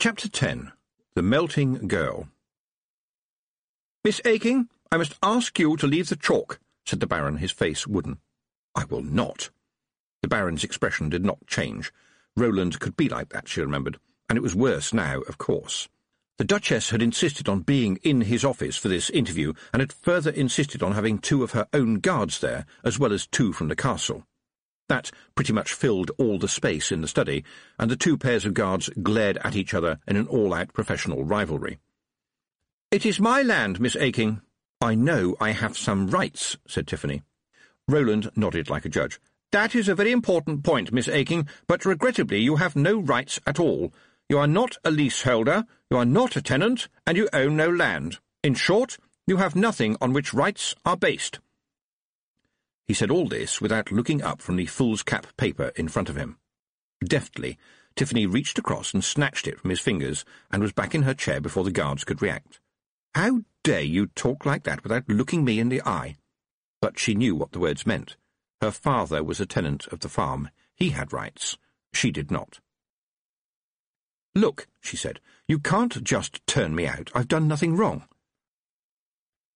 Chapter 10 The Melting Girl Miss Aching, I must ask you to leave the chalk, said the Baron, his face wooden. I will not. The Baron's expression did not change. Roland could be like that, she remembered, and it was worse now, of course. The Duchess had insisted on being in his office for this interview, and had further insisted on having two of her own guards there, as well as two from the castle. That pretty much filled all the space in the study, and the two pairs of guards glared at each other in an all-out professional rivalry. It is my land, Miss Aching. I know I have some rights, said Tiffany. Roland nodded like a judge. That is a very important point, Miss Aching, but regrettably you have no rights at all. You are not a leaseholder, you are not a tenant, and you own no land. In short, you have nothing on which rights are based. He said all this without looking up from the foolscap paper in front of him. Deftly, Tiffany reached across and snatched it from his fingers and was back in her chair before the guards could react. How dare you talk like that without looking me in the eye? But she knew what the words meant. Her father was a tenant of the farm. He had rights. She did not. Look, she said, you can't just turn me out. I've done nothing wrong.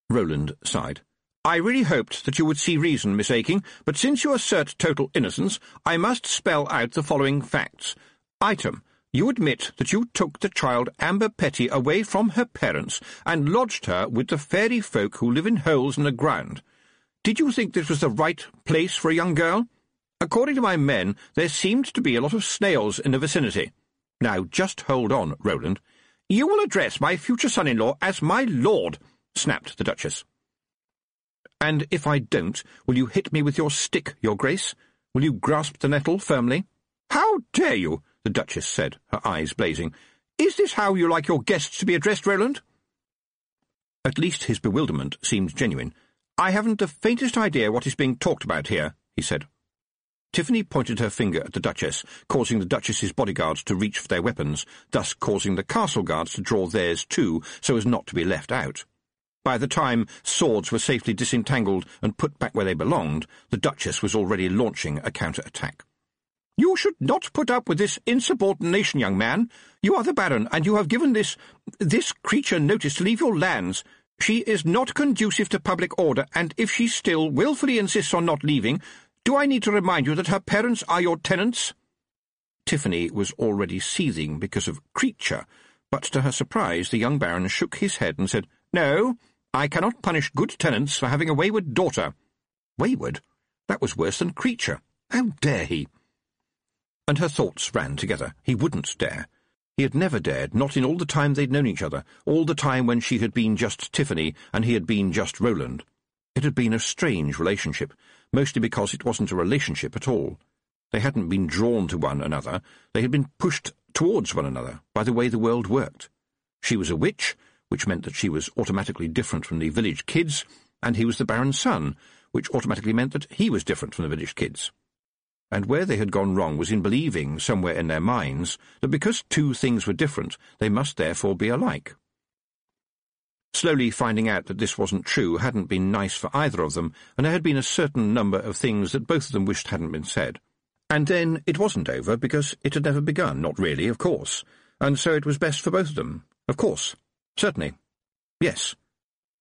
Roland sighed. I really hoped that you would see reason, Miss Aching, but since you assert total innocence, I must spell out the following facts. Item. You admit that you took the child Amber Petty away from her parents and lodged her with the fairy folk who live in holes in the ground. Did you think this was the right place for a young girl? According to my men, there seemed to be a lot of snails in the vicinity. Now, just hold on, Roland. You will address my future son-in-law as my lord, snapped the Duchess. And if I don't, will you hit me with your stick, your grace? Will you grasp the nettle firmly? How dare you? the Duchess said, her eyes blazing. Is this how you like your guests to be addressed, Roland? At least his bewilderment seemed genuine, I haven't the faintest idea what is being talked about here, he said. Tiffany pointed her finger at the Duchess, causing the Duchess's bodyguards to reach for their weapons, thus causing the castle guards to draw theirs too, so as not to be left out. By the time swords were safely disentangled and put back where they belonged, the Duchess was already launching a counter-attack. You should not put up with this insubordination, young man. You are the Baron, and you have given this... this creature notice to leave your lands. She is not conducive to public order, and if she still wilfully insists on not leaving, do I need to remind you that her parents are your tenants? Tiffany was already seething because of creature, but to her surprise the young Baron shook his head and said, No, I cannot punish good tenants for having a wayward daughter. Wayward? That was worse than creature. How dare he? And her thoughts ran together. He wouldn't dare. He had never dared, not in all the time they'd known each other, all the time when she had been just Tiffany and he had been just Roland. It had been a strange relationship, mostly because it wasn't a relationship at all. They hadn't been drawn to one another, they had been pushed towards one another by the way the world worked. She was a witch, which meant that she was automatically different from the village kids, and he was the Baron's son, which automatically meant that he was different from the village kids and where they had gone wrong was in believing, somewhere in their minds, that because two things were different, they must therefore be alike. Slowly finding out that this wasn't true hadn't been nice for either of them, and there had been a certain number of things that both of them wished hadn't been said. And then it wasn't over, because it had never begun, not really, of course, and so it was best for both of them, of course, certainly, yes.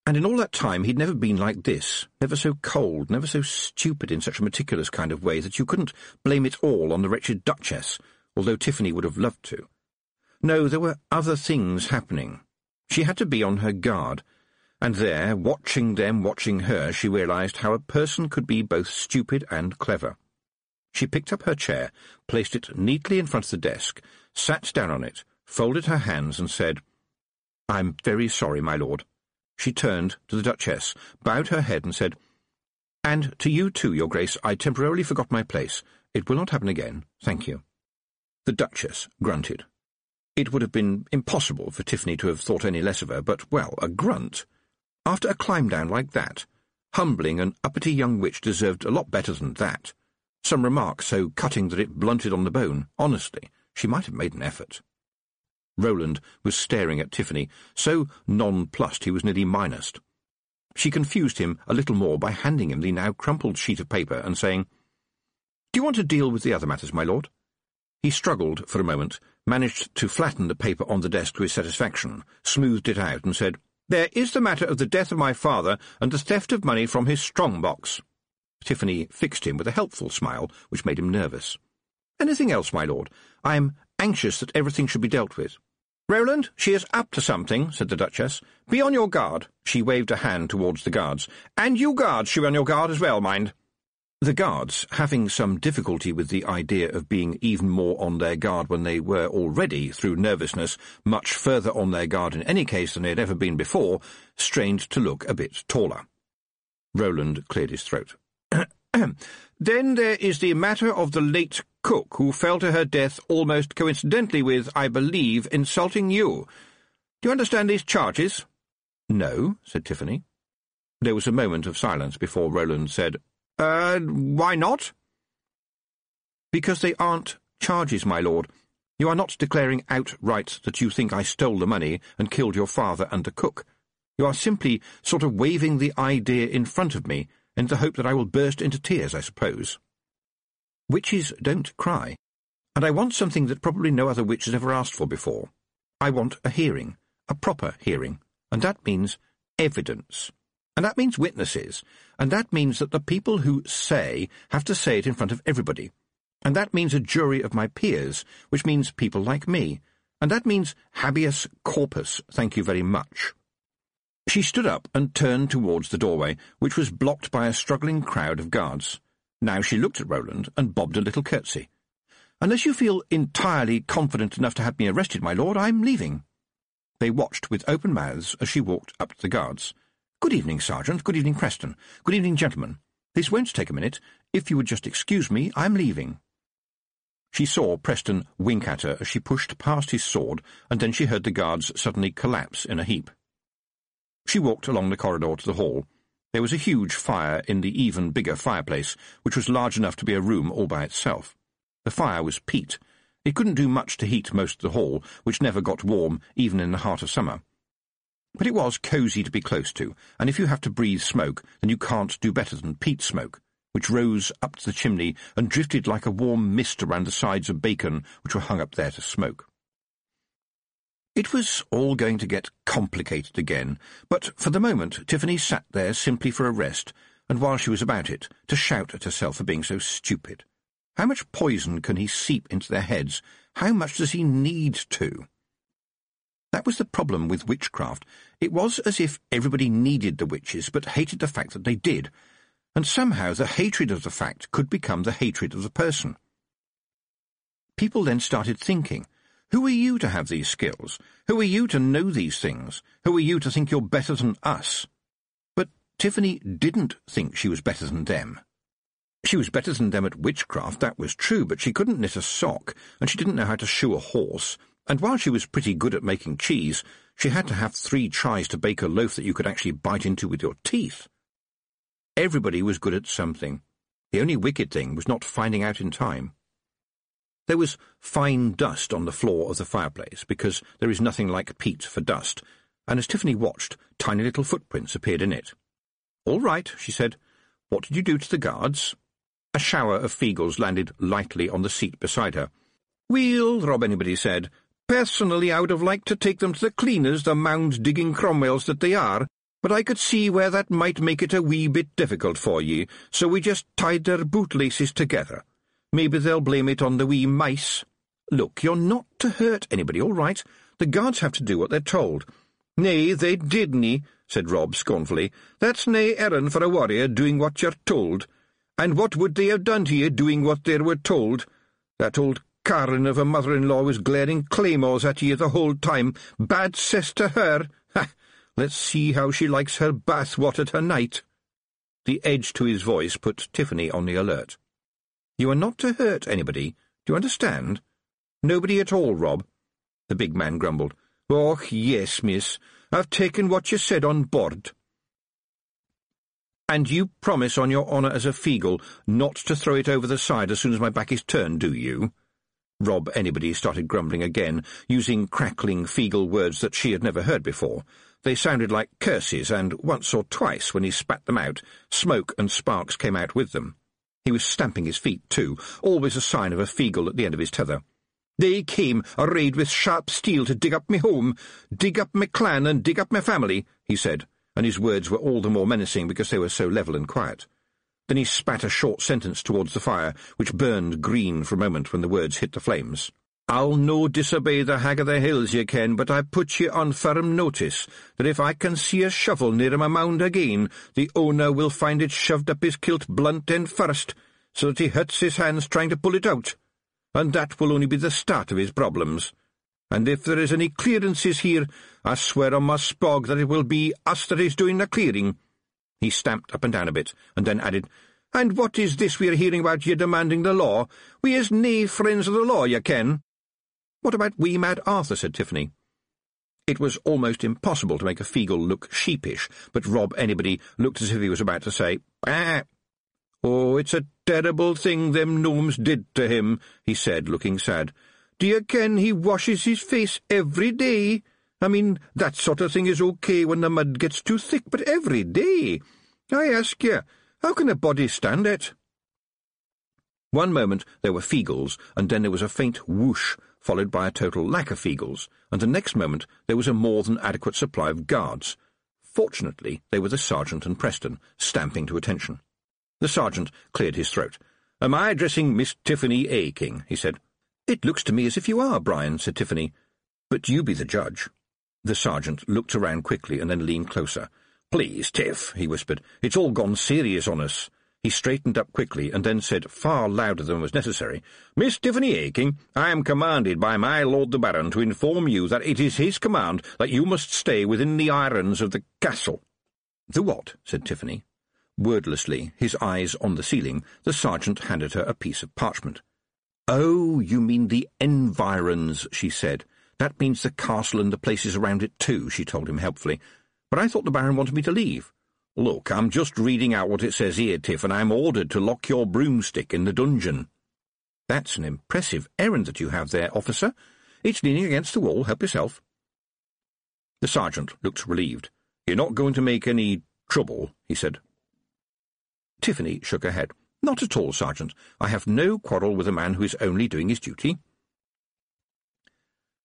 And in all that time he'd never been like this, never so cold, never so stupid in such a meticulous kind of way that you couldn't blame it all on the wretched Duchess, although Tiffany would have loved to. No, there were other things happening. She had to be on her guard, and there, watching them watching her, she realized how a person could be both stupid and clever. She picked up her chair, placed it neatly in front of the desk, sat down on it, folded her hands, and said, I'm very sorry, my lord. She turned to the Duchess, bowed her head, and said, And to you too, Your Grace, I temporarily forgot my place. It will not happen again, thank you. The Duchess grunted. It would have been impossible for Tiffany to have thought any less of her, but, well, a grunt. After a climb down like that, humbling an uppity young witch deserved a lot better than that. Some remark so cutting that it blunted on the bone. Honestly, she might have made an effort. Roland was staring at Tiffany, so nonplussed he was nearly minused. She confused him a little more by handing him the now crumpled sheet of paper and saying, Do you want to deal with the other matters, my lord? He struggled for a moment, managed to flatten the paper on the desk to his satisfaction, smoothed it out, and said, There is the matter of the death of my father and the theft of money from his strong box. Tiffany fixed him with a helpful smile, which made him nervous. Anything else, my lord? I am anxious that everything should be dealt with. Roland, she is up to something, said the Duchess. Be on your guard. She waved a hand towards the guards. And you guards should be on your guard as well, mind. The guards, having some difficulty with the idea of being even more on their guard when they were already, through nervousness, much further on their guard in any case than they had ever been before, strained to look a bit taller. Roland cleared his throat. then there is the matter of the late cook, who fell to her death almost coincidentally with, I believe, insulting you. Do you understand these charges? No, said Tiffany. There was a moment of silence before Roland said, Uh, why not? Because they aren't charges, my lord. You are not declaring outright that you think I stole the money and killed your father and the cook. You are simply sort of waving the idea in front of me, in the hope that I will burst into tears, I suppose. Witches don't cry, and I want something that probably no other witch has ever asked for before. I want a hearing, a proper hearing, and that means evidence. And that means witnesses, and that means that the people who say have to say it in front of everybody. And that means a jury of my peers, which means people like me. And that means habeas corpus, thank you very much. She stood up and turned towards the doorway, which was blocked by a struggling crowd of guards. Now she looked at Roland and bobbed a little curtsy. Unless you feel entirely confident enough to have me arrested, my lord, I'm leaving. They watched with open mouths as she walked up to the guards. Good evening, Sergeant. Good evening, Preston. Good evening, gentlemen. This won't take a minute. If you would just excuse me, I'm leaving. She saw Preston wink at her as she pushed past his sword, and then she heard the guards suddenly collapse in a heap. She walked along the corridor to the hall, there was a huge fire in the even bigger fireplace, which was large enough to be a room all by itself. The fire was peat. It couldn't do much to heat most of the hall, which never got warm even in the heart of summer. But it was cosy to be close to, and if you have to breathe smoke, then you can't do better than peat smoke, which rose up to the chimney and drifted like a warm mist around the sides of bacon which were hung up there to smoke. It was all going to get complicated again, but for the moment Tiffany sat there simply for a rest, and while she was about it, to shout at herself for being so stupid. How much poison can he seep into their heads? How much does he need to? That was the problem with witchcraft. It was as if everybody needed the witches, but hated the fact that they did, and somehow the hatred of the fact could become the hatred of the person. People then started thinking, who are you to have these skills? Who are you to know these things? Who are you to think you're better than us? But Tiffany didn't think she was better than them. She was better than them at witchcraft, that was true, but she couldn't knit a sock, and she didn't know how to shoe a horse, and while she was pretty good at making cheese, she had to have three tries to bake a loaf that you could actually bite into with your teeth. Everybody was good at something. The only wicked thing was not finding out in time. There was fine dust on the floor of the fireplace, because there is nothing like peat for dust, and as Tiffany watched, tiny little footprints appeared in it. All right, she said. What did you do to the guards? A shower of feegles landed lightly on the seat beside her. Well, Rob Anybody said, personally I would have liked to take them to the cleaners, the mound-digging Cromwells that they are, but I could see where that might make it a wee bit difficult for ye, so we just tied their bootlaces together. Maybe they'll blame it on the wee mice. Look, you're not to hurt anybody, all right? The guards have to do what they're told. Nay, they didn't, said Rob scornfully. That's nae errand for a warrior doing what you're told. And what would they have done to you doing what they were told? That old Karen of a mother-in-law was glaring claymores at ye the whole time. Bad cess to her. Ha! Let's see how she likes her bath water tonight. The edge to his voice put Tiffany on the alert. You are not to hurt anybody. Do you understand? Nobody at all, Rob. The big man grumbled. Oh, yes, miss. I've taken what you said on board. And you promise on your honour as a feegle not to throw it over the side as soon as my back is turned, do you? Rob Anybody started grumbling again, using crackling feegle words that she had never heard before. They sounded like curses, and once or twice, when he spat them out, smoke and sparks came out with them. He was stamping his feet, too, always a sign of a feegle at the end of his tether. They came arrayed with sharp steel to dig up me home, dig up me clan and dig up me family, he said, and his words were all the more menacing because they were so level and quiet. Then he spat a short sentence towards the fire, which burned green for a moment when the words hit the flames. I'll no disobey the hag of the hills, ye ken, but I put ye on firm notice that if I can see a shovel near my mound again, the owner will find it shoved up his kilt blunt end first, so that he hurts his hands trying to pull it out. And that will only be the start of his problems. And if there is any clearances here, I swear on my spog that it will be us that is doing the clearing. He stamped up and down a bit, and then added, And what is this we are hearing about ye demanding the law? We is nae friends of the law, ye ken. What about wee mad Arthur? said Tiffany. It was almost impossible to make a Feegle look sheepish, but Rob Anybody looked as if he was about to say, Bah! Oh, it's a terrible thing them gnomes did to him, he said, looking sad. Do you ken he washes his face every day? I mean, that sort of thing is okay when the mud gets too thick, but every day? I ask you, how can a body stand it? One moment there were Feegles, and then there was a faint whoosh, followed by a total lack of Feegles, and the next moment there was a more than adequate supply of guards. Fortunately, they were the sergeant and Preston, stamping to attention. The sergeant cleared his throat. Am I addressing Miss Tiffany Aching? he said. It looks to me as if you are, Brian, said Tiffany. But you be the judge. The sergeant looked around quickly and then leaned closer. Please, Tiff, he whispered. It's all gone serious on us. He straightened up quickly and then said far louder than was necessary, Miss Tiffany Aching, I am commanded by my Lord the Baron to inform you that it is his command that you must stay within the irons of the castle. The what? said Tiffany. Wordlessly, his eyes on the ceiling, the sergeant handed her a piece of parchment. Oh, you mean the environs, she said. That means the castle and the places around it too, she told him helpfully. But I thought the Baron wanted me to leave. Look, I'm just reading out what it says here, Tiff, and I'm ordered to lock your broomstick in the dungeon. That's an impressive errand that you have there, officer. It's leaning against the wall. Help yourself. The sergeant looked relieved. You're not going to make any trouble, he said. Tiffany shook her head. Not at all, Sergeant. I have no quarrel with a man who is only doing his duty.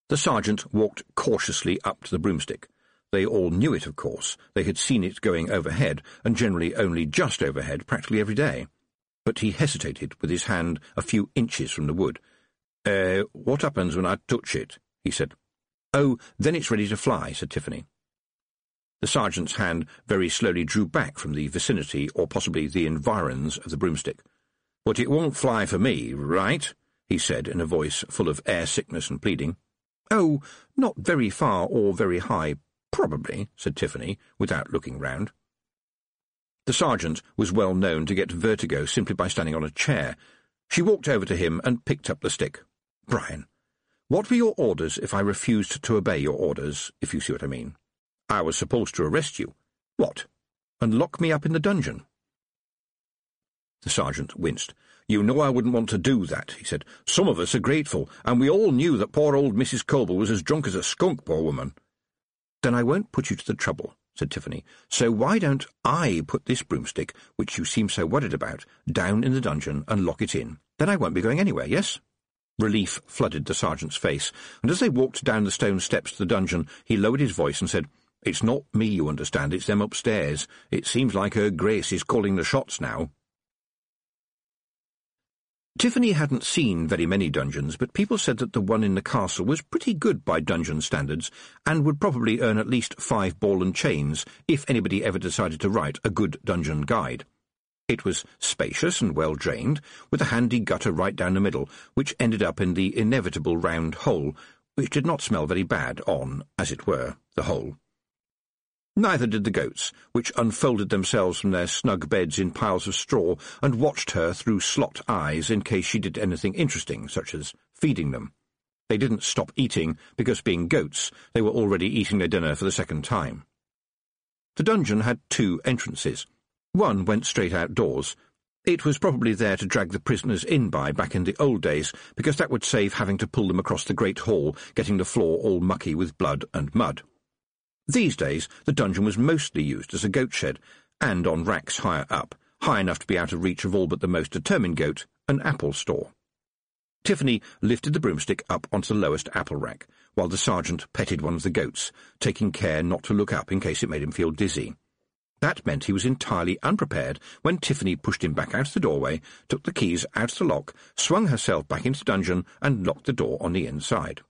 The sergeant walked cautiously up to the broomstick. They all knew it, of course. They had seen it going overhead, and generally only just overhead, practically every day. But he hesitated, with his hand a few inches from the wood. Uh, what happens when I touch it? he said. Oh, then it's ready to fly, said Tiffany. The sergeant's hand very slowly drew back from the vicinity, or possibly the environs, of the broomstick. But it won't fly for me, right? he said in a voice full of air sickness and pleading. Oh, not very far or very high, probably, said Tiffany, without looking round. The sergeant was well known to get vertigo simply by standing on a chair. She walked over to him and picked up the stick. Brian, what were your orders if I refused to obey your orders, if you see what I mean? I was supposed to arrest you. What? And lock me up in the dungeon? The sergeant winced. You know I wouldn't want to do that, he said. Some of us are grateful, and we all knew that poor old Mrs. Coble was as drunk as a skunk, poor woman. Then I won't put you to the trouble, said Tiffany. So why don't I put this broomstick, which you seem so worried about, down in the dungeon and lock it in? Then I won't be going anywhere, yes? Relief flooded the sergeant's face, and as they walked down the stone steps to the dungeon, he lowered his voice and said, It's not me, you understand, it's them upstairs. It seems like her grace is calling the shots now. Tiffany hadn't seen very many dungeons, but people said that the one in the castle was pretty good by dungeon standards, and would probably earn at least five ball and chains if anybody ever decided to write a good dungeon guide. It was spacious and well drained, with a handy gutter right down the middle, which ended up in the inevitable round hole, which did not smell very bad on, as it were, the hole. Neither did the goats, which unfolded themselves from their snug beds in piles of straw and watched her through slot eyes in case she did anything interesting, such as feeding them. They didn't stop eating because, being goats, they were already eating their dinner for the second time. The dungeon had two entrances. One went straight outdoors. It was probably there to drag the prisoners in by back in the old days, because that would save having to pull them across the great hall, getting the floor all mucky with blood and mud. These days, the dungeon was mostly used as a goat shed, and on racks higher up, high enough to be out of reach of all but the most determined goat, an apple store. Tiffany lifted the broomstick up onto the lowest apple rack, while the sergeant petted one of the goats, taking care not to look up in case it made him feel dizzy. That meant he was entirely unprepared when Tiffany pushed him back out of the doorway, took the keys out of the lock, swung herself back into the dungeon, and locked the door on the inside.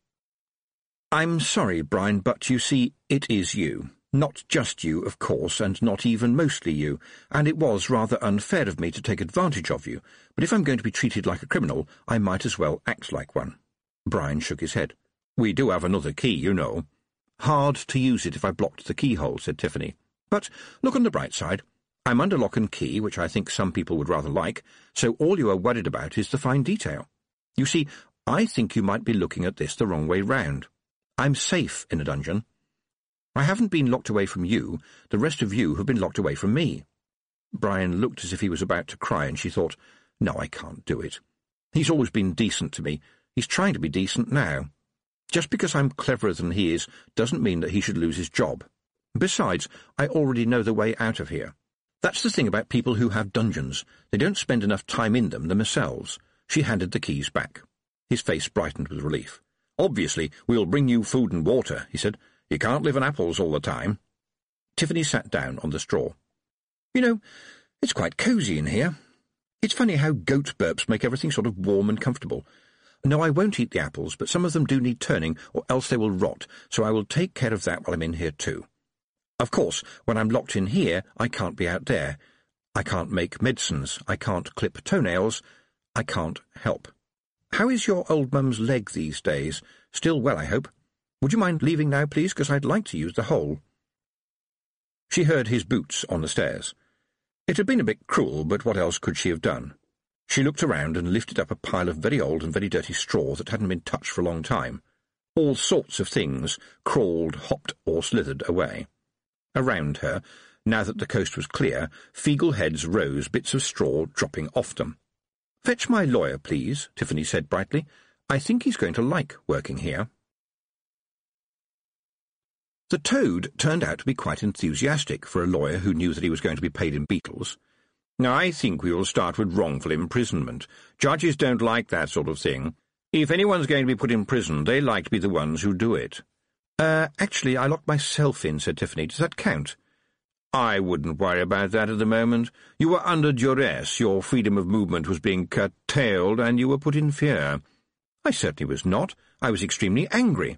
I'm sorry, Brian, but you see, it is you. Not just you, of course, and not even mostly you, and it was rather unfair of me to take advantage of you, but if I'm going to be treated like a criminal, I might as well act like one. Brian shook his head. We do have another key, you know. Hard to use it if I blocked the keyhole, said Tiffany. But look on the bright side. I'm under lock and key, which I think some people would rather like, so all you are worried about is the fine detail. You see, I think you might be looking at this the wrong way round. I'm safe in a dungeon. I haven't been locked away from you, the rest of you have been locked away from me. Brian looked as if he was about to cry, and she thought, No, I can't do it. He's always been decent to me. He's trying to be decent now. Just because I'm cleverer than he is doesn't mean that he should lose his job. Besides, I already know the way out of here. That's the thing about people who have dungeons. They don't spend enough time in them themselves. She handed the keys back. His face brightened with relief. Obviously, we'll bring you food and water, he said. You can't live on apples all the time. Tiffany sat down on the straw. You know, it's quite cosy in here. It's funny how goat burps make everything sort of warm and comfortable. No, I won't eat the apples, but some of them do need turning, or else they will rot, so I will take care of that while I'm in here too. Of course, when I'm locked in here, I can't be out there. I can't make medicines. I can't clip toenails. I can't help. How is your old mum's leg these days? Still well, I hope. Would you mind leaving now, please, because I'd like to use the hole. She heard his boots on the stairs. It had been a bit cruel, but what else could she have done? She looked around and lifted up a pile of very old and very dirty straw that hadn't been touched for a long time. All sorts of things crawled, hopped, or slithered away. Around her, now that the coast was clear, feegle heads rose, bits of straw dropping off them. Fetch my lawyer, please, Tiffany said brightly. I think he's going to like working here. The toad turned out to be quite enthusiastic for a lawyer who knew that he was going to be paid in beetles. I think we will start with wrongful imprisonment. Judges don't like that sort of thing. If anyone's going to be put in prison, they like to be the ones who do it. Uh, actually, I locked myself in, said Tiffany. Does that count? I wouldn't worry about that at the moment. You were under duress, your freedom of movement was being curtailed, and you were put in fear. I certainly was not. I was extremely angry.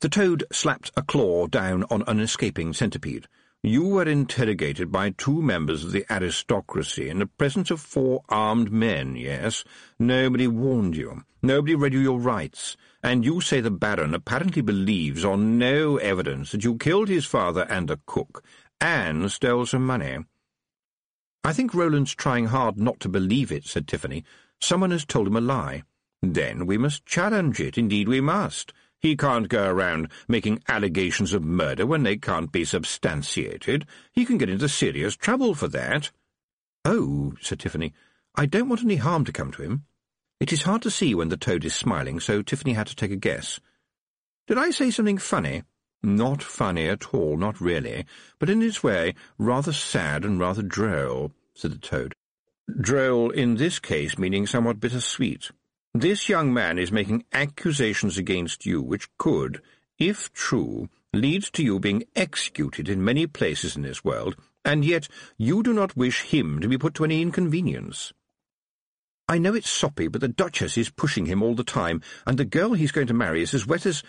The toad slapped a claw down on an escaping centipede. You were interrogated by two members of the aristocracy in the presence of four armed men, yes? Nobody warned you. Nobody read you your rights. And you say the Baron apparently believes on no evidence that you killed his father and the cook, and stole some money. I think Roland's trying hard not to believe it, said Tiffany. Someone has told him a lie. Then we must challenge it, indeed we must. He can't go around making allegations of murder when they can't be substantiated. He can get into serious trouble for that. Oh, said Tiffany, I don't want any harm to come to him. It is hard to see when the toad is smiling, so Tiffany had to take a guess. Did I say something funny? Not funny at all, not really, but in its way rather sad and rather droll, said the toad. Droll in this case meaning somewhat bittersweet. This young man is making accusations against you which could, if true, lead to you being executed in many places in this world, and yet you do not wish him to be put to any inconvenience. I know it's soppy, but the Duchess is pushing him all the time, and the girl he's going to marry is as wet as—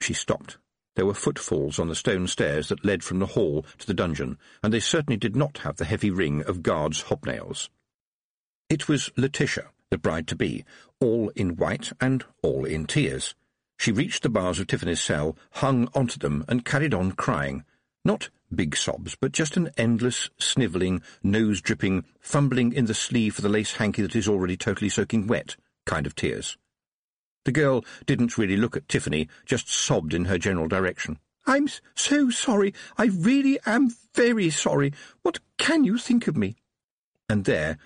She stopped. There were footfalls on the stone stairs that led from the hall to the dungeon, and they certainly did not have the heavy ring of guards' hobnails. It was Letitia, the bride-to-be, all in white and all in tears. She reached the bars of Tiffany's cell, hung onto them, and carried on crying. Not big sobs, but just an endless, snivelling, nose-dripping, fumbling in the sleeve for the lace hanky that is already totally soaking wet kind of tears. The girl didn't really look at Tiffany, just sobbed in her general direction. I'm so sorry. I really am very sorry. What can you think of me? And there,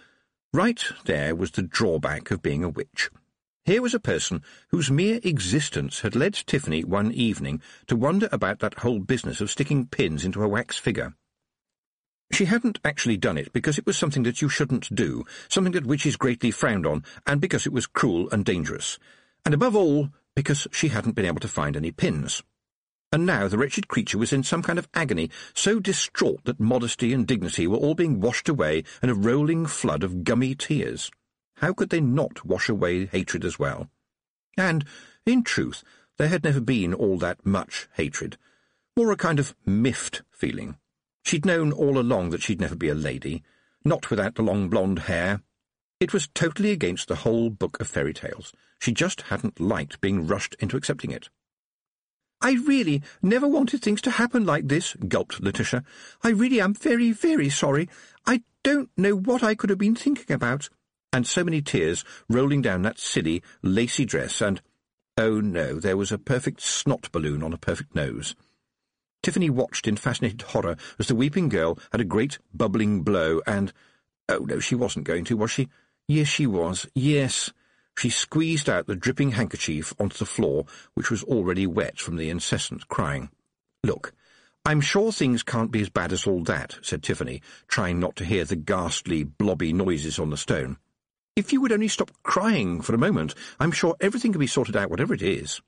Right there was the drawback of being a witch. Here was a person whose mere existence had led Tiffany one evening to wonder about that whole business of sticking pins into a wax figure. She hadn't actually done it because it was something that you shouldn't do, something that witches greatly frowned on, and because it was cruel and dangerous. And above all, because she hadn't been able to find any pins. And now the wretched creature was in some kind of agony, so distraught that modesty and dignity were all being washed away in a rolling flood of gummy tears. How could they not wash away hatred as well? And, in truth, there had never been all that much hatred, more a kind of miffed feeling. She'd known all along that she'd never be a lady, not without the long blonde hair. It was totally against the whole book of fairy tales. She just hadn't liked being rushed into accepting it. I really never wanted things to happen like this, gulped Letitia. I really am very, very sorry. I don't know what I could have been thinking about. And so many tears rolling down that silly, lacy dress, and oh no, there was a perfect snot balloon on a perfect nose. Tiffany watched in fascinated horror as the weeping girl had a great bubbling blow, and oh no, she wasn't going to, was she? Yes, she was. Yes. She squeezed out the dripping handkerchief onto the floor, which was already wet from the incessant crying. Look, I'm sure things can't be as bad as all that, said Tiffany, trying not to hear the ghastly, blobby noises on the stone. If you would only stop crying for a moment, I'm sure everything can be sorted out, whatever it is.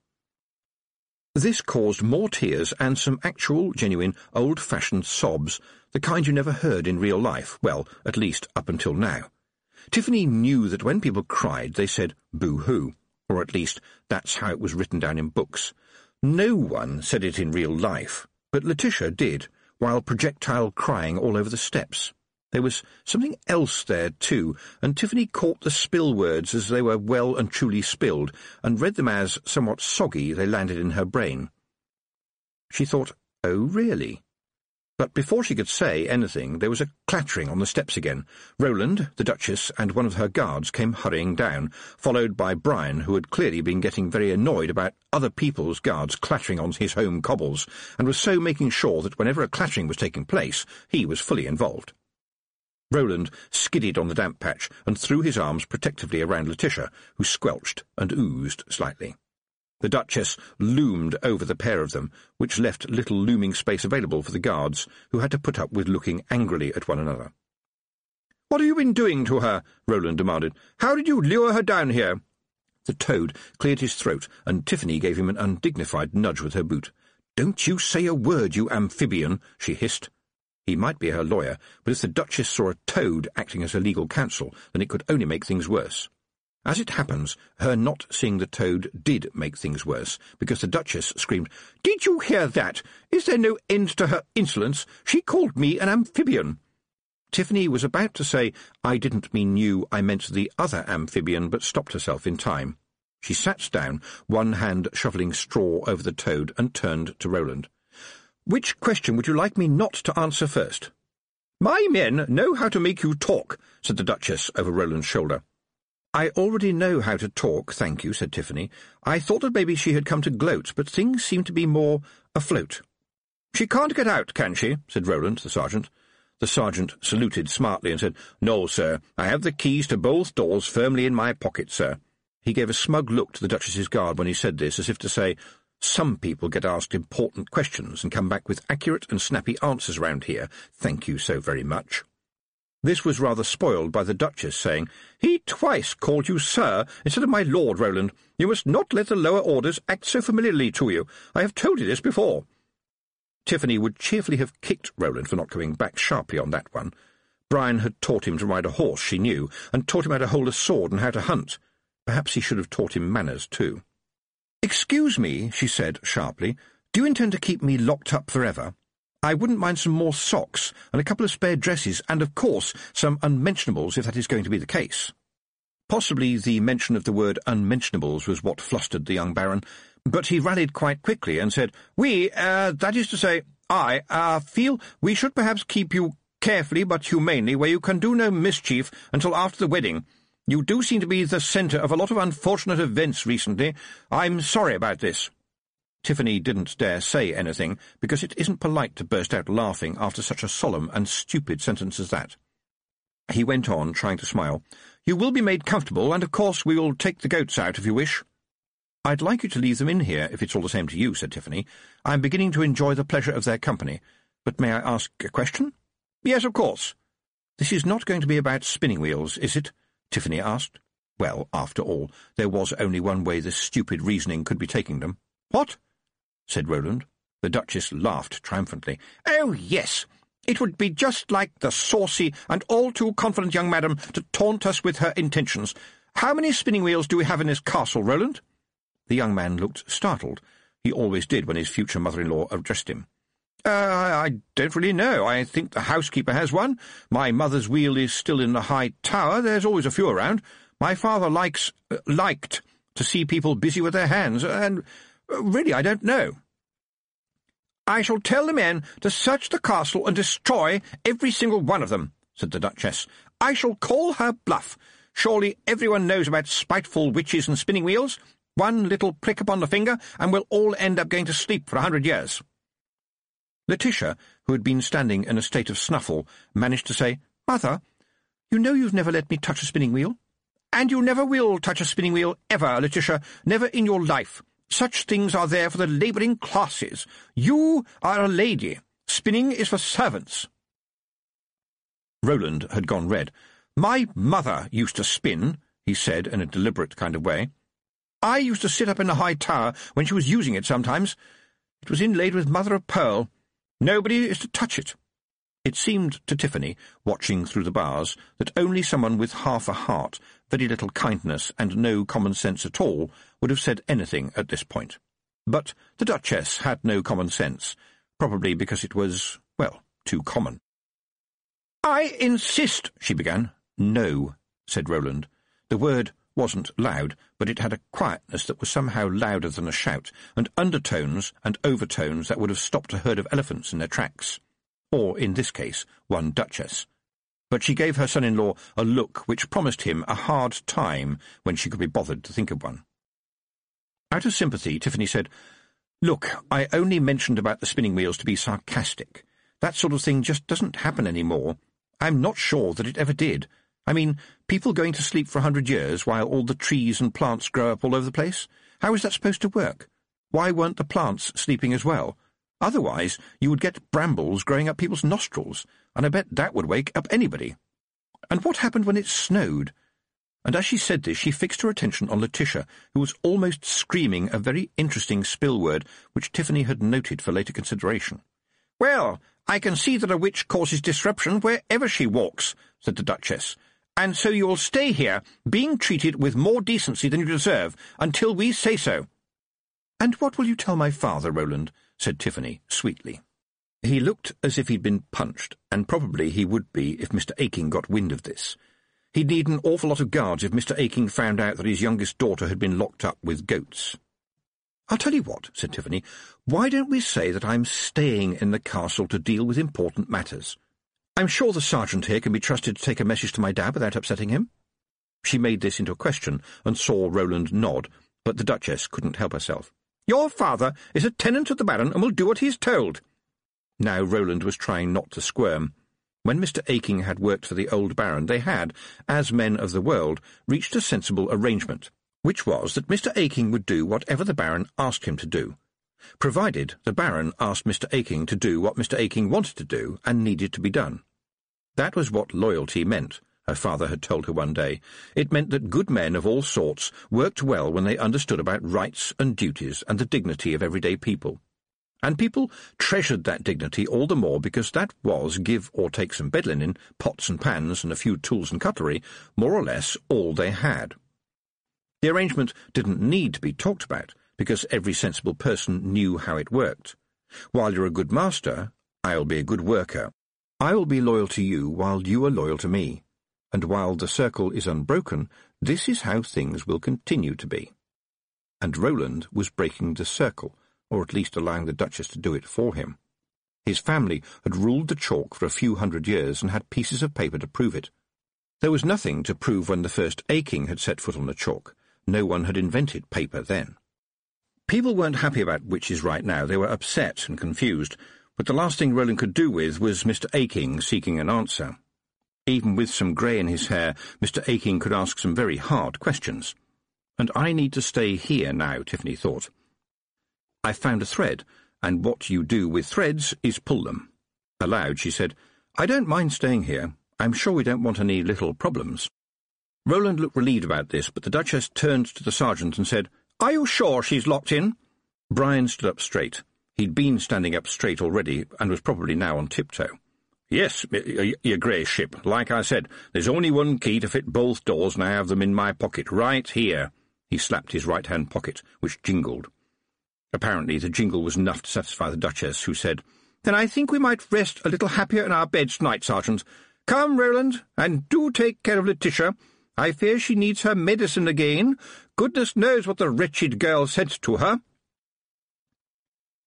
This caused more tears and some actual, genuine, old-fashioned sobs, the kind you never heard in real life, well, at least up until now. Tiffany knew that when people cried, they said boo-hoo, or at least that's how it was written down in books. No one said it in real life, but Letitia did, while projectile crying all over the steps. There was something else there, too, and Tiffany caught the spill words as they were well and truly spilled, and read them as, somewhat soggy, they landed in her brain. She thought, oh, really? But before she could say anything, there was a clattering on the steps again. Roland, the Duchess, and one of her guards came hurrying down, followed by Brian, who had clearly been getting very annoyed about other people's guards clattering on his home cobbles, and was so making sure that whenever a clattering was taking place, he was fully involved. Roland skidded on the damp patch and threw his arms protectively around Letitia, who squelched and oozed slightly. The Duchess loomed over the pair of them, which left little looming space available for the guards, who had to put up with looking angrily at one another. What have you been doing to her? Roland demanded. How did you lure her down here? The toad cleared his throat, and Tiffany gave him an undignified nudge with her boot. Don't you say a word, you amphibian, she hissed. He might be her lawyer, but if the Duchess saw a toad acting as her legal counsel, then it could only make things worse. As it happens, her not seeing the toad did make things worse, because the Duchess screamed, Did you hear that? Is there no end to her insolence? She called me an amphibian. Tiffany was about to say, I didn't mean you, I meant the other amphibian, but stopped herself in time. She sat down, one hand shoveling straw over the toad, and turned to Roland. Which question would you like me not to answer first? My men know how to make you talk, said the Duchess over Roland's shoulder. I already know how to talk, thank you, said Tiffany. I thought that maybe she had come to gloat, but things seem to be more afloat. She can't get out, can she? said Roland, the sergeant. The sergeant saluted smartly and said, No, sir. I have the keys to both doors firmly in my pocket, sir. He gave a smug look to the Duchess's guard when he said this, as if to say, Some people get asked important questions and come back with accurate and snappy answers round here. Thank you so very much. This was rather spoiled by the Duchess saying, He twice called you sir instead of my lord, Roland. You must not let the lower orders act so familiarly to you. I have told you this before. Tiffany would cheerfully have kicked Roland for not coming back sharply on that one. Brian had taught him to ride a horse, she knew, and taught him how to hold a sword and how to hunt. Perhaps he should have taught him manners, too. Excuse me, she said sharply. Do you intend to keep me locked up forever? I wouldn't mind some more socks and a couple of spare dresses, and of course some unmentionables if that is going to be the case. Possibly the mention of the word unmentionables was what flustered the young baron, but he rallied quite quickly and said, We, uh, that is to say, I, uh, feel we should perhaps keep you carefully but humanely where you can do no mischief until after the wedding. You do seem to be the centre of a lot of unfortunate events recently. I'm sorry about this. Tiffany didn't dare say anything, because it isn't polite to burst out laughing after such a solemn and stupid sentence as that. He went on, trying to smile. You will be made comfortable, and of course we will take the goats out if you wish. I'd like you to leave them in here, if it's all the same to you, said Tiffany. I'm beginning to enjoy the pleasure of their company. But may I ask a question? Yes, of course. This is not going to be about spinning wheels, is it? Tiffany asked. Well, after all, there was only one way this stupid reasoning could be taking them. What? Said Roland. The Duchess laughed triumphantly. Oh, yes. It would be just like the saucy and all too confident young madam to taunt us with her intentions. How many spinning wheels do we have in this castle, Roland? The young man looked startled. He always did when his future mother-in-law addressed him. Uh, I don't really know. I think the housekeeper has one. My mother's wheel is still in the high tower. There's always a few around. My father likes, uh, liked to see people busy with their hands, and Uh, really I don't know. I shall tell the men to search the castle and destroy every single one of them, said the Duchess. I shall call her bluff. Surely everyone knows about spiteful witches and spinning wheels. One little prick upon the finger, and we'll all end up going to sleep for a hundred years. Letitia, who had been standing in a state of snuffle, managed to say, Mother, you know you've never let me touch a spinning wheel. And you never will touch a spinning wheel ever, Letitia, never in your life. Such things are there for the labouring classes. You are a lady. Spinning is for servants. Roland had gone red. My mother used to spin, he said in a deliberate kind of way. I used to sit up in the high tower when she was using it sometimes. It was inlaid with mother of pearl. Nobody is to touch it. It seemed to Tiffany, watching through the bars, that only someone with half a heart, very little kindness, and no common sense at all would have said anything at this point. But the Duchess had no common sense, probably because it was, well, too common. I insist, she began. No, said Roland. The word wasn't loud, but it had a quietness that was somehow louder than a shout, and undertones and overtones that would have stopped a herd of elephants in their tracks or, in this case, one duchess. But she gave her son-in-law a look which promised him a hard time when she could be bothered to think of one. Out of sympathy, Tiffany said, Look, I only mentioned about the spinning wheels to be sarcastic. That sort of thing just doesn't happen any more. I'm not sure that it ever did. I mean, people going to sleep for a hundred years while all the trees and plants grow up all over the place? How is that supposed to work? Why weren't the plants sleeping as well? Otherwise, you would get brambles growing up people's nostrils, and I bet that would wake up anybody. And what happened when it snowed? And as she said this, she fixed her attention on Letitia, who was almost screaming a very interesting spill word which Tiffany had noted for later consideration. Well, I can see that a witch causes disruption wherever she walks, said the Duchess, and so you will stay here, being treated with more decency than you deserve, until we say so. And what will you tell my father, Roland? said Tiffany, sweetly. He looked as if he'd been punched, and probably he would be if Mr. Aching got wind of this. He'd need an awful lot of guards if Mr. Aching found out that his youngest daughter had been locked up with goats. I'll tell you what, said Tiffany. Why don't we say that I'm staying in the castle to deal with important matters? I'm sure the sergeant here can be trusted to take a message to my dad without upsetting him. She made this into a question and saw Roland nod, but the Duchess couldn't help herself. Your father is a tenant of the Baron and will do what he is told. Now Roland was trying not to squirm. When Mr. Aching had worked for the old Baron, they had, as men of the world, reached a sensible arrangement, which was that Mr. Aching would do whatever the Baron asked him to do, provided the Baron asked Mr. Aching to do what Mr. Aching wanted to do and needed to be done. That was what loyalty meant her father had told her one day. It meant that good men of all sorts worked well when they understood about rights and duties and the dignity of everyday people. And people treasured that dignity all the more because that was, give or take some bed linen, pots and pans, and a few tools and cutlery, more or less all they had. The arrangement didn't need to be talked about, because every sensible person knew how it worked. While you're a good master, I'll be a good worker. I will be loyal to you while you are loyal to me and while the circle is unbroken, this is how things will continue to be. And Roland was breaking the circle, or at least allowing the Duchess to do it for him. His family had ruled the chalk for a few hundred years and had pieces of paper to prove it. There was nothing to prove when the first Aching had set foot on the chalk. No one had invented paper then. People weren't happy about witches right now. They were upset and confused, but the last thing Roland could do with was Mr. Aching seeking an answer. Even with some grey in his hair, Mr. Aching could ask some very hard questions. And I need to stay here now, Tiffany thought. I've found a thread, and what you do with threads is pull them. Aloud, she said, I don't mind staying here. I'm sure we don't want any little problems. Roland looked relieved about this, but the Duchess turned to the sergeant and said, Are you sure she's locked in? Brian stood up straight. He'd been standing up straight already, and was probably now on tiptoe. Yes, your Grace-ship. Like I said, there's only one key to fit both doors, and I have them in my pocket, right here. He slapped his right-hand pocket, which jingled. Apparently the jingle was enough to satisfy the Duchess, who said, Then I think we might rest a little happier in our beds tonight, Sergeant. Come, Roland, and do take care of Letitia. I fear she needs her medicine again. Goodness knows what the wretched girl sent to her.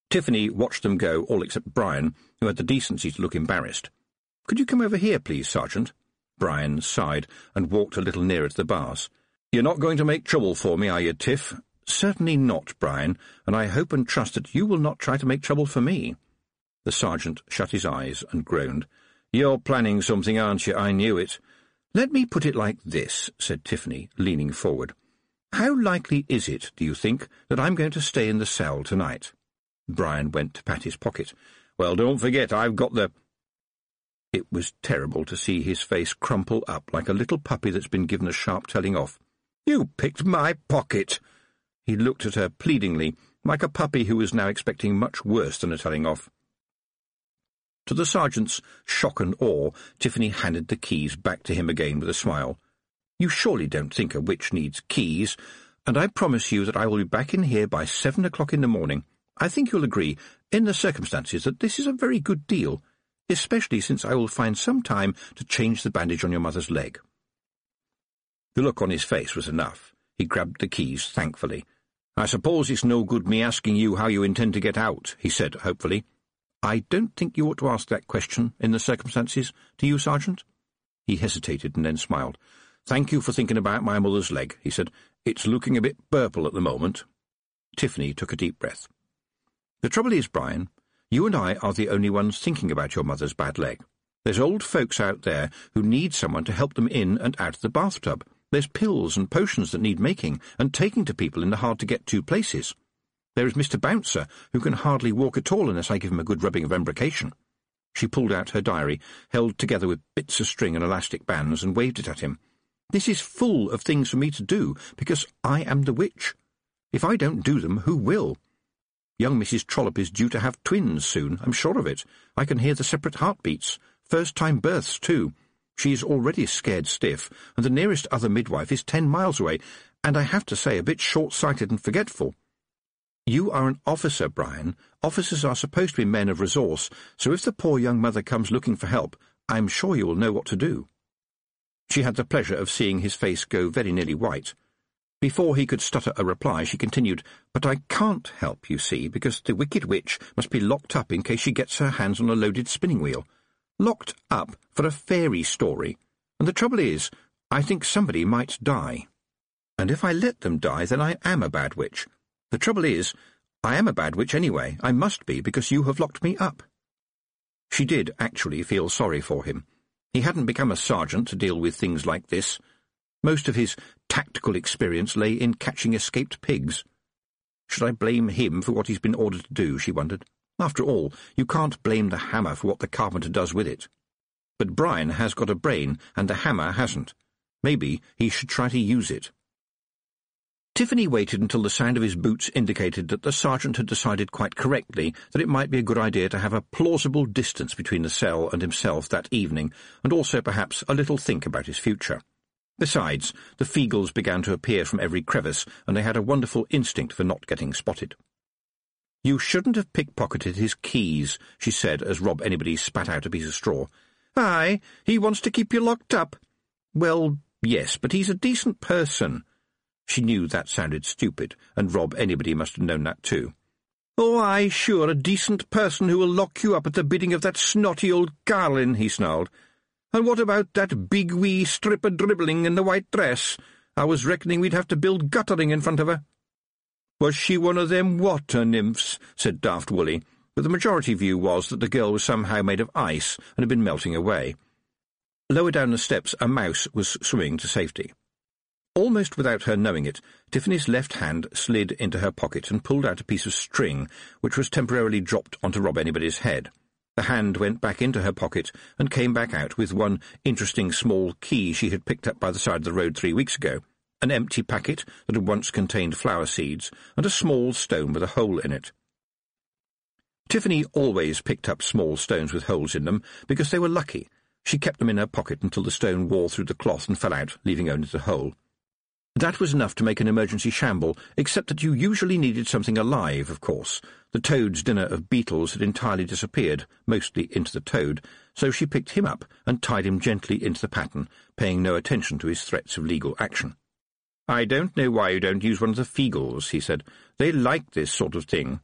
Tiffany watched them go, all except Brian, who had the decency to look embarrassed. Could you come over here, please, Sergeant? Brian sighed and walked a little nearer to the bars. You're not going to make trouble for me, are you, Tiff? Certainly not, Brian, and I hope and trust that you will not try to make trouble for me. The sergeant shut his eyes and groaned. You're planning something, aren't you? I knew it. Let me put it like this, said Tiffany, leaning forward. How likely is it, do you think, that I'm going to stay in the cell tonight? Brian went to pat his pocket. Well, don't forget, I've got the... It was terrible to see his face crumple up like a little puppy that's been given a sharp telling off. You picked my pocket! He looked at her pleadingly, like a puppy who was now expecting much worse than a telling off. To the sergeant's shock and awe, Tiffany handed the keys back to him again with a smile. You surely don't think a witch needs keys, and I promise you that I will be back in here by seven o'clock in the morning. I think you'll agree, in the circumstances, that this is a very good deal especially since I will find some time to change the bandage on your mother's leg. The look on his face was enough. He grabbed the keys thankfully. I suppose it's no good me asking you how you intend to get out, he said hopefully. I don't think you ought to ask that question in the circumstances, do you, Sergeant? He hesitated and then smiled. Thank you for thinking about my mother's leg, he said. It's looking a bit purple at the moment. Tiffany took a deep breath. The trouble is, Brian, you and I are the only ones thinking about your mother's bad leg. There's old folks out there who need someone to help them in and out of the bathtub. There's pills and potions that need making and taking to people in the hard-to-get-to places. There is Mr. Bouncer, who can hardly walk at all unless I give him a good rubbing of embrocation. She pulled out her diary, held together with bits of string and elastic bands, and waved it at him. This is full of things for me to do, because I am the witch. If I don't do them, who will? Young Mrs. Trollope is due to have twins soon, I'm sure of it. I can hear the separate heartbeats. First-time births, too. She's already scared stiff, and the nearest other midwife is ten miles away, and I have to say a bit short-sighted and forgetful. You are an officer, Brian. Officers are supposed to be men of resource, so if the poor young mother comes looking for help, I'm sure you will know what to do. She had the pleasure of seeing his face go very nearly white. Before he could stutter a reply, she continued, But I can't help, you see, because the wicked witch must be locked up in case she gets her hands on a loaded spinning wheel. Locked up for a fairy story. And the trouble is, I think somebody might die. And if I let them die, then I am a bad witch. The trouble is, I am a bad witch anyway. I must be, because you have locked me up. She did actually feel sorry for him. He hadn't become a sergeant to deal with things like this. Most of his tactical experience lay in catching escaped pigs. Should I blame him for what he's been ordered to do, she wondered. After all, you can't blame the hammer for what the carpenter does with it. But Brian has got a brain, and the hammer hasn't. Maybe he should try to use it. Tiffany waited until the sound of his boots indicated that the sergeant had decided quite correctly that it might be a good idea to have a plausible distance between the cell and himself that evening, and also perhaps a little think about his future. Besides, the Feegles began to appear from every crevice, and they had a wonderful instinct for not getting spotted. You shouldn't have pickpocketed his keys, she said as Rob Anybody spat out a piece of straw. Aye, he wants to keep you locked up. Well, yes, but he's a decent person. She knew that sounded stupid, and Rob Anybody must have known that too. Oh, aye, sure, a decent person who will lock you up at the bidding of that snotty old Garlin, he snarled. And what about that big wee stripper dribbling in the white dress? I was reckoning we'd have to build guttering in front of her. Was she one of them water nymphs? said Daft Wullie, but the majority view was that the girl was somehow made of ice and had been melting away. Lower down the steps a mouse was swimming to safety. Almost without her knowing it, Tiffany's left hand slid into her pocket and pulled out a piece of string, which was temporarily dropped onto Rob Anybody's head. The hand went back into her pocket and came back out with one interesting small key she had picked up by the side of the road three weeks ago, an empty packet that had once contained flower seeds, and a small stone with a hole in it. Tiffany always picked up small stones with holes in them because they were lucky. She kept them in her pocket until the stone wore through the cloth and fell out, leaving only the hole. That was enough to make an emergency shamble, except that you usually needed something alive, of course. The toad's dinner of beetles had entirely disappeared, mostly into the toad, so she picked him up and tied him gently into the pattern, paying no attention to his threats of legal action. I don't know why you don't use one of the Feegles, he said. They like this sort of thing.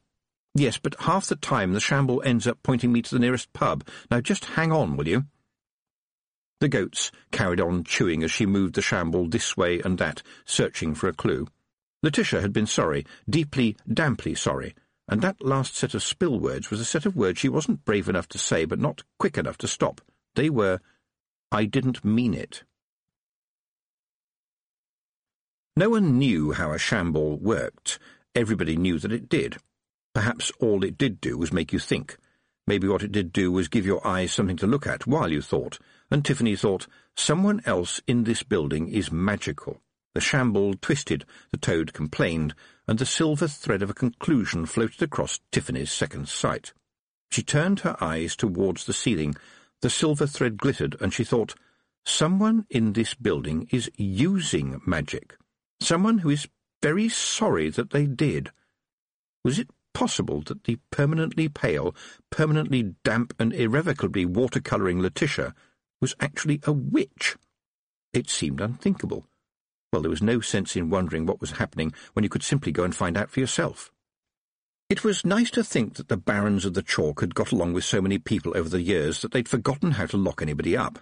Yes, but half the time the shamble ends up pointing me to the nearest pub. Now just hang on, will you? The goats carried on chewing as she moved the shamble this way and that, searching for a clue. Letitia had been sorry, deeply, damply sorry, and that last set of spill words was a set of words she wasn't brave enough to say, but not quick enough to stop. They were, I didn't mean it. No one knew how a shamble worked. Everybody knew that it did. Perhaps all it did do was make you think. Maybe what it did do was give your eyes something to look at while you thought, and Tiffany thought, someone else in this building is magical. The shamble twisted, the toad complained, and the silver thread of a conclusion floated across Tiffany's second sight. She turned her eyes towards the ceiling. The silver thread glittered, and she thought, someone in this building is using magic. Someone who is very sorry that they did. Was it possible that the permanently pale, permanently damp and irrevocably watercolouring Letitia was actually a witch. It seemed unthinkable. Well, there was no sense in wondering what was happening when you could simply go and find out for yourself. It was nice to think that the barons of the chalk had got along with so many people over the years that they'd forgotten how to lock anybody up.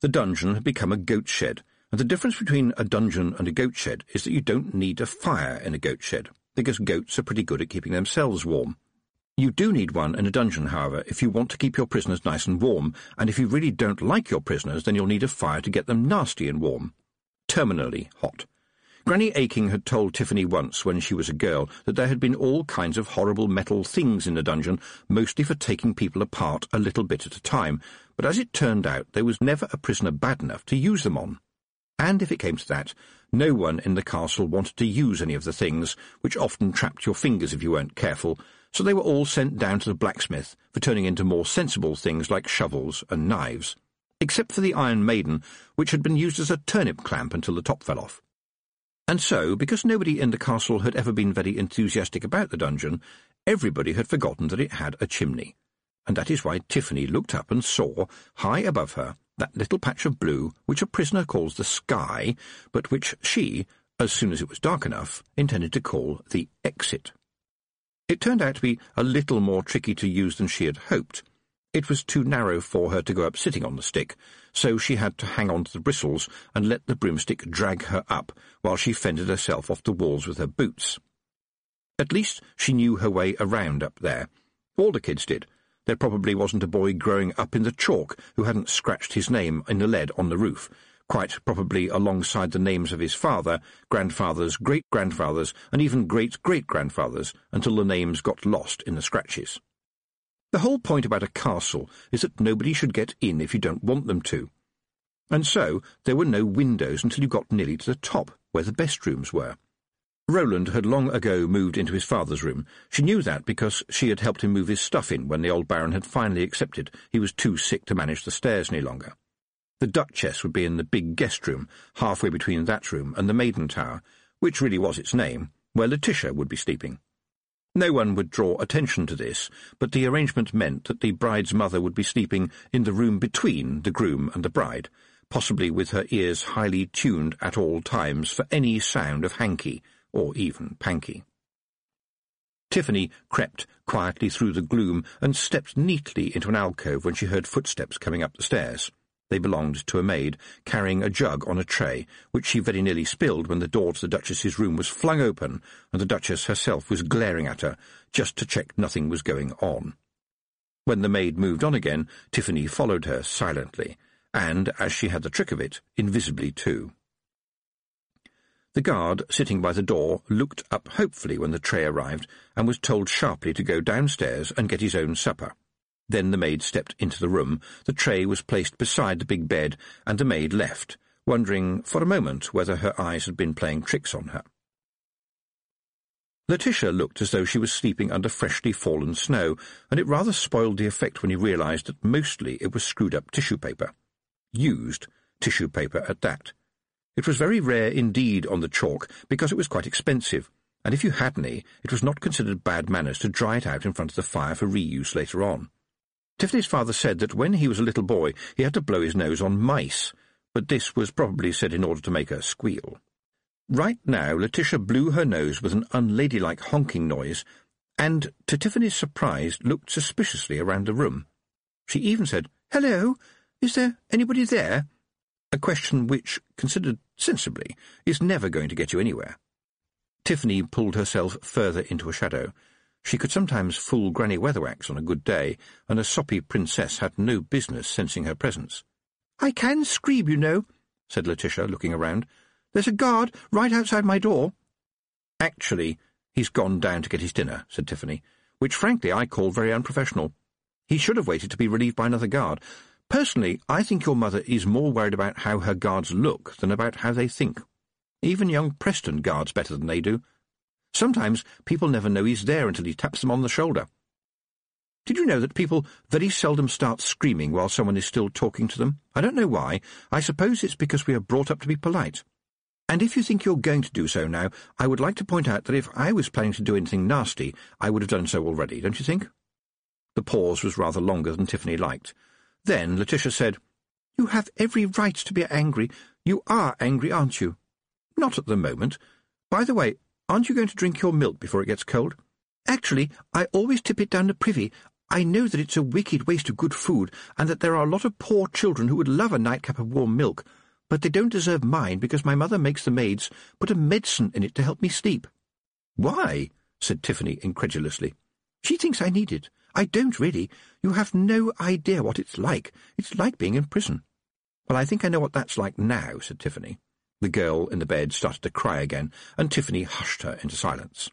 The dungeon had become a goat shed, and the difference between a dungeon and a goat shed is that you don't need a fire in a goat shed, because goats are pretty good at keeping themselves warm. You do need one in a dungeon, however, if you want to keep your prisoners nice and warm, and if you really don't like your prisoners, then you'll need a fire to get them nasty and warm. Terminally hot. Granny Aching had told Tiffany once, when she was a girl, that there had been all kinds of horrible metal things in the dungeon, mostly for taking people apart a little bit at a time, but as it turned out, there was never a prisoner bad enough to use them on. And if it came to that, no one in the castle wanted to use any of the things, which often trapped your fingers if you weren't careful, so they were all sent down to the blacksmith for turning into more sensible things like shovels and knives, except for the Iron Maiden, which had been used as a turnip clamp until the top fell off. And so, because nobody in the castle had ever been very enthusiastic about the dungeon, everybody had forgotten that it had a chimney. And that is why Tiffany looked up and saw, high above her, that little patch of blue which a prisoner calls the sky, but which she, as soon as it was dark enough, intended to call the exit. It turned out to be a little more tricky to use than she had hoped. It was too narrow for her to go up sitting on the stick, so she had to hang on to the bristles and let the broomstick drag her up while she fended herself off the walls with her boots. At least she knew her way around up there. All the kids did. There probably wasn't a boy growing up in the chalk who hadn't scratched his name in the lead on the roof, quite probably alongside the names of his father, grandfathers, great-grandfathers, and even great-great-grandfathers, until the names got lost in the scratches. The whole point about a castle is that nobody should get in if you don't want them to. And so there were no windows until you got nearly to the top, where the best rooms were. Roland had long ago moved into his father's room. She knew that because she had helped him move his stuff in when the old baron had finally accepted he was too sick to manage the stairs any longer. The Duchess would be in the big guest room, halfway between that room and the Maiden Tower, which really was its name, where Letitia would be sleeping. No one would draw attention to this, but the arrangement meant that the bride's mother would be sleeping in the room between the groom and the bride, possibly with her ears highly tuned at all times for any sound of hanky, or even panky. Tiffany crept quietly through the gloom and stepped neatly into an alcove when she heard footsteps coming up the stairs. They belonged to a maid, carrying a jug on a tray, which she very nearly spilled when the door to the Duchess's room was flung open and the Duchess herself was glaring at her, just to check nothing was going on. When the maid moved on again, Tiffany followed her silently, and, as she had the trick of it, invisibly too. The guard, sitting by the door, looked up hopefully when the tray arrived, and was told sharply to go downstairs and get his own supper. Then the maid stepped into the room, the tray was placed beside the big bed, and the maid left, wondering for a moment whether her eyes had been playing tricks on her. Letitia looked as though she was sleeping under freshly fallen snow, and it rather spoiled the effect when he realized that mostly it was screwed-up tissue paper. Used tissue paper at that. It was very rare indeed on the chalk, because it was quite expensive, and if you had any, it was not considered bad manners to dry it out in front of the fire for reuse later on. Tiffany's father said that when he was a little boy he had to blow his nose on mice, but this was probably said in order to make her squeal. Right now, Letitia blew her nose with an unladylike honking noise, and, to Tiffany's surprise, looked suspiciously around the room. She even said, Hello, is there anybody there? A question which, considered sensibly, is never going to get you anywhere. Tiffany pulled herself further into a shadow. She could sometimes fool Granny Weatherwax on a good day, and a soppy princess had no business sensing her presence. I can scream, you know, said Letitia, looking around. There's a guard right outside my door. Actually, he's gone down to get his dinner, said Tiffany, which frankly I call very unprofessional. He should have waited to be relieved by another guard. Personally, I think your mother is more worried about how her guards look than about how they think. Even young Preston guards better than they do. Sometimes people never know he's there until he taps them on the shoulder. Did you know that people very seldom start screaming while someone is still talking to them? I don't know why. I suppose it's because we are brought up to be polite. And if you think you're going to do so now, I would like to point out that if I was planning to do anything nasty, I would have done so already, don't you think? The pause was rather longer than Tiffany liked. Then Letitia said, You have every right to be angry. You are angry, aren't you? Not at the moment. By the way, aren't you going to drink your milk before it gets cold? Actually, I always tip it down the Privy. I know that it's a wicked waste of good food, and that there are a lot of poor children who would love a nightcap of warm milk, but they don't deserve mine because my mother makes the maids put a medicine in it to help me sleep. Why? said Tiffany incredulously. She thinks I need it. I don't really. You have no idea what it's like. It's like being in prison. Well, I think I know what that's like now, said Tiffany. The girl in the bed started to cry again, and Tiffany hushed her into silence.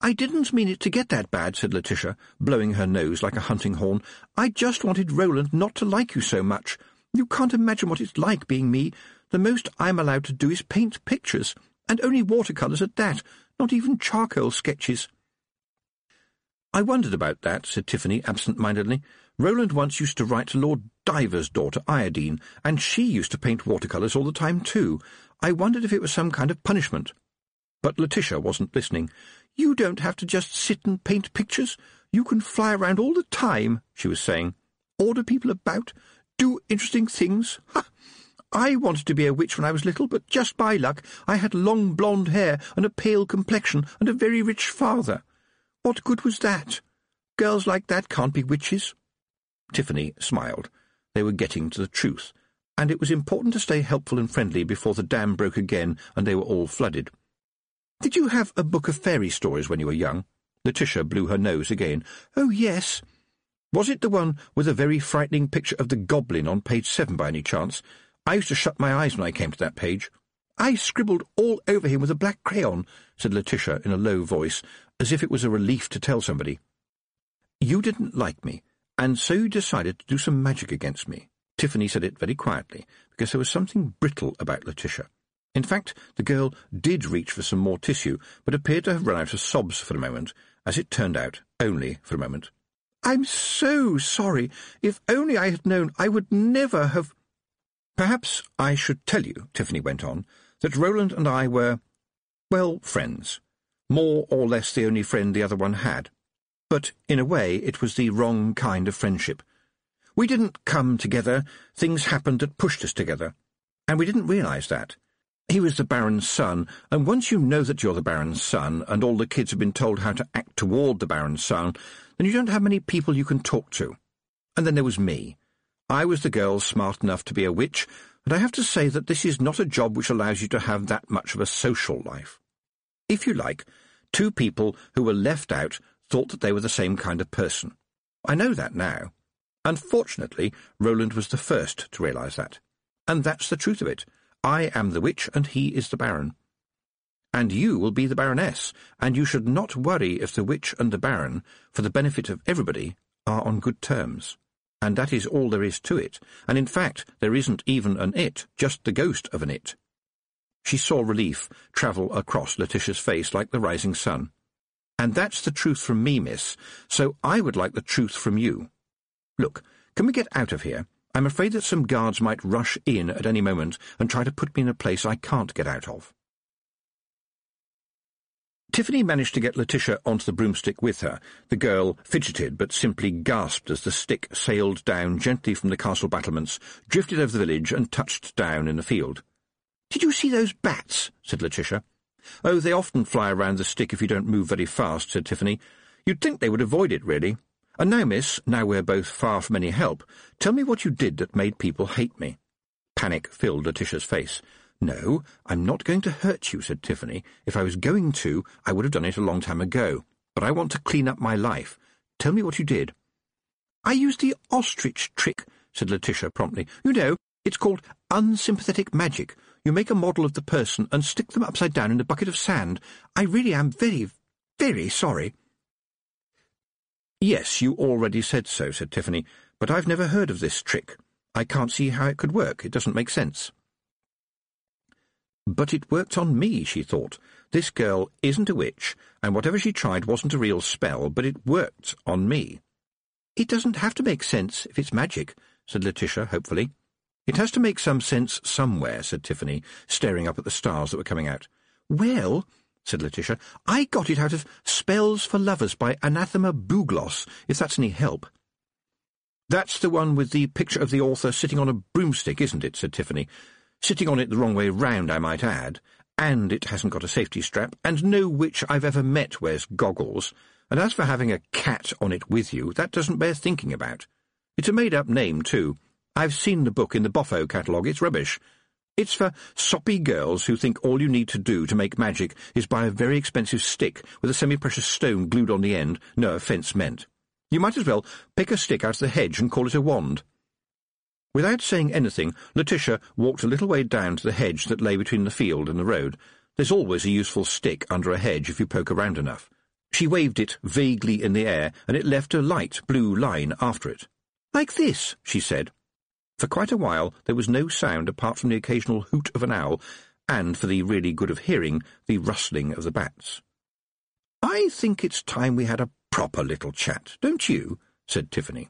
I didn't mean it to get that bad, said Letitia, blowing her nose like a hunting horn. I just wanted Roland not to like you so much. You can't imagine what it's like being me. The most I'm allowed to do is paint pictures, and only watercolours at that, not even charcoal sketches. I wondered about that, said Tiffany absent-mindedly. Roland once used to write to Lord Diver's daughter, Iodine, and she used to paint watercolours all the time too. I wondered if it was some kind of punishment. But Letitia wasn't listening. You don't have to just sit and paint pictures. You can fly around all the time, she was saying. Order people about, do interesting things. Ha! I wanted to be a witch when I was little, but just by luck I had long blonde hair and a pale complexion and a very rich father. What good was that? Girls like that can't be witches. Tiffany smiled. They were getting to the truth, and it was important to stay helpful and friendly before the dam broke again and they were all flooded. Did you have a book of fairy stories when you were young? Letitia blew her nose again. Oh, yes. Was it the one with a very frightening picture of the goblin on page seven by any chance? I used to shut my eyes when I came to that page. I scribbled all over him with a black crayon, said Letitia in a low voice, as if it was a relief to tell somebody. You didn't like me, and so you decided to do some magic against me. Tiffany said it very quietly, because there was something brittle about Letitia. In fact, the girl did reach for some more tissue, but appeared to have run out of sobs for a moment, as it turned out, only for a moment. I'm so sorry. If only I had known, I would never have. Perhaps I should tell you, Tiffany went on, that Roland and I were, well, friends. More or less the only friend the other one had. But, in a way, it was the wrong kind of friendship. We didn't come together, things happened that pushed us together. And we didn't realize that. He was the Baron's son, and once you know that you're the Baron's son, and all the kids have been told how to act toward the Baron's son, then you don't have many people you can talk to. And then there was me. I was the girl smart enough to be a witch, and I have to say that this is not a job which allows you to have that much of a social life. If you like, two people who were left out thought that they were the same kind of person. I know that now. Unfortunately, Roland was the first to realize that. And that's the truth of it. I am the witch, and he is the Baron and you will be the Baroness, and you should not worry if the witch and the Baron, for the benefit of everybody, are on good terms. And that is all there is to it, and in fact there isn't even an it, just the ghost of an it. She saw relief travel across Letitia's face like the rising sun. And that's the truth from me, miss, so I would like the truth from you. Look, can we get out of here? I'm afraid that some guards might rush in at any moment and try to put me in a place I can't get out of. Tiffany managed to get Letitia onto the broomstick with her. The girl fidgeted, but simply gasped as the stick sailed down gently from the castle battlements, drifted over the village, and touched down in the field. Did you see those bats? said Letitia. Oh, they often fly around the stick if you don't move very fast, said Tiffany. You'd think they would avoid it, really. And now, miss, now we're both far from any help, tell me what you did that made people hate me. Panic filled Letitia's face. No, I'm not going to hurt you, said Tiffany. If I was going to, I would have done it a long time ago. But I want to clean up my life. Tell me what you did. I used the ostrich trick, said Letitia promptly. You know, it's called unsympathetic magic. You make a model of the person and stick them upside down in a bucket of sand. I really am very, very sorry. Yes, you already said so, said Tiffany, but I've never heard of this trick. I can't see how it could work. It doesn't make sense. But it worked on me, she thought. This girl isn't a witch, and whatever she tried wasn't a real spell, but it worked on me. It doesn't have to make sense if it's magic, said Letitia hopefully. It has to make some sense somewhere, said Tiffany, staring up at the stars that were coming out. Well, said Letitia, I got it out of Spells for Lovers by Anathema Bugloss, if that's any help. That's the one with the picture of the author sitting on a broomstick, isn't it? said Tiffany sitting on it the wrong way round, I might add, and it hasn't got a safety strap, and no witch I've ever met wears goggles, and as for having a cat on it with you, that doesn't bear thinking about. It's a made-up name, too. I've seen the book in the Boffo catalogue. It's rubbish. It's for soppy girls who think all you need to do to make magic is buy a very expensive stick with a semi-precious stone glued on the end, no offence meant. You might as well pick a stick out of the hedge and call it a wand. Without saying anything, Letitia walked a little way down to the hedge that lay between the field and the road. There's always a useful stick under a hedge if you poke around enough. She waved it vaguely in the air, and it left a light blue line after it. Like this, she said. For quite a while there was no sound apart from the occasional hoot of an owl, and, for the really good of hearing, the rustling of the bats. I think it's time we had a proper little chat, don't you? said Tiffany.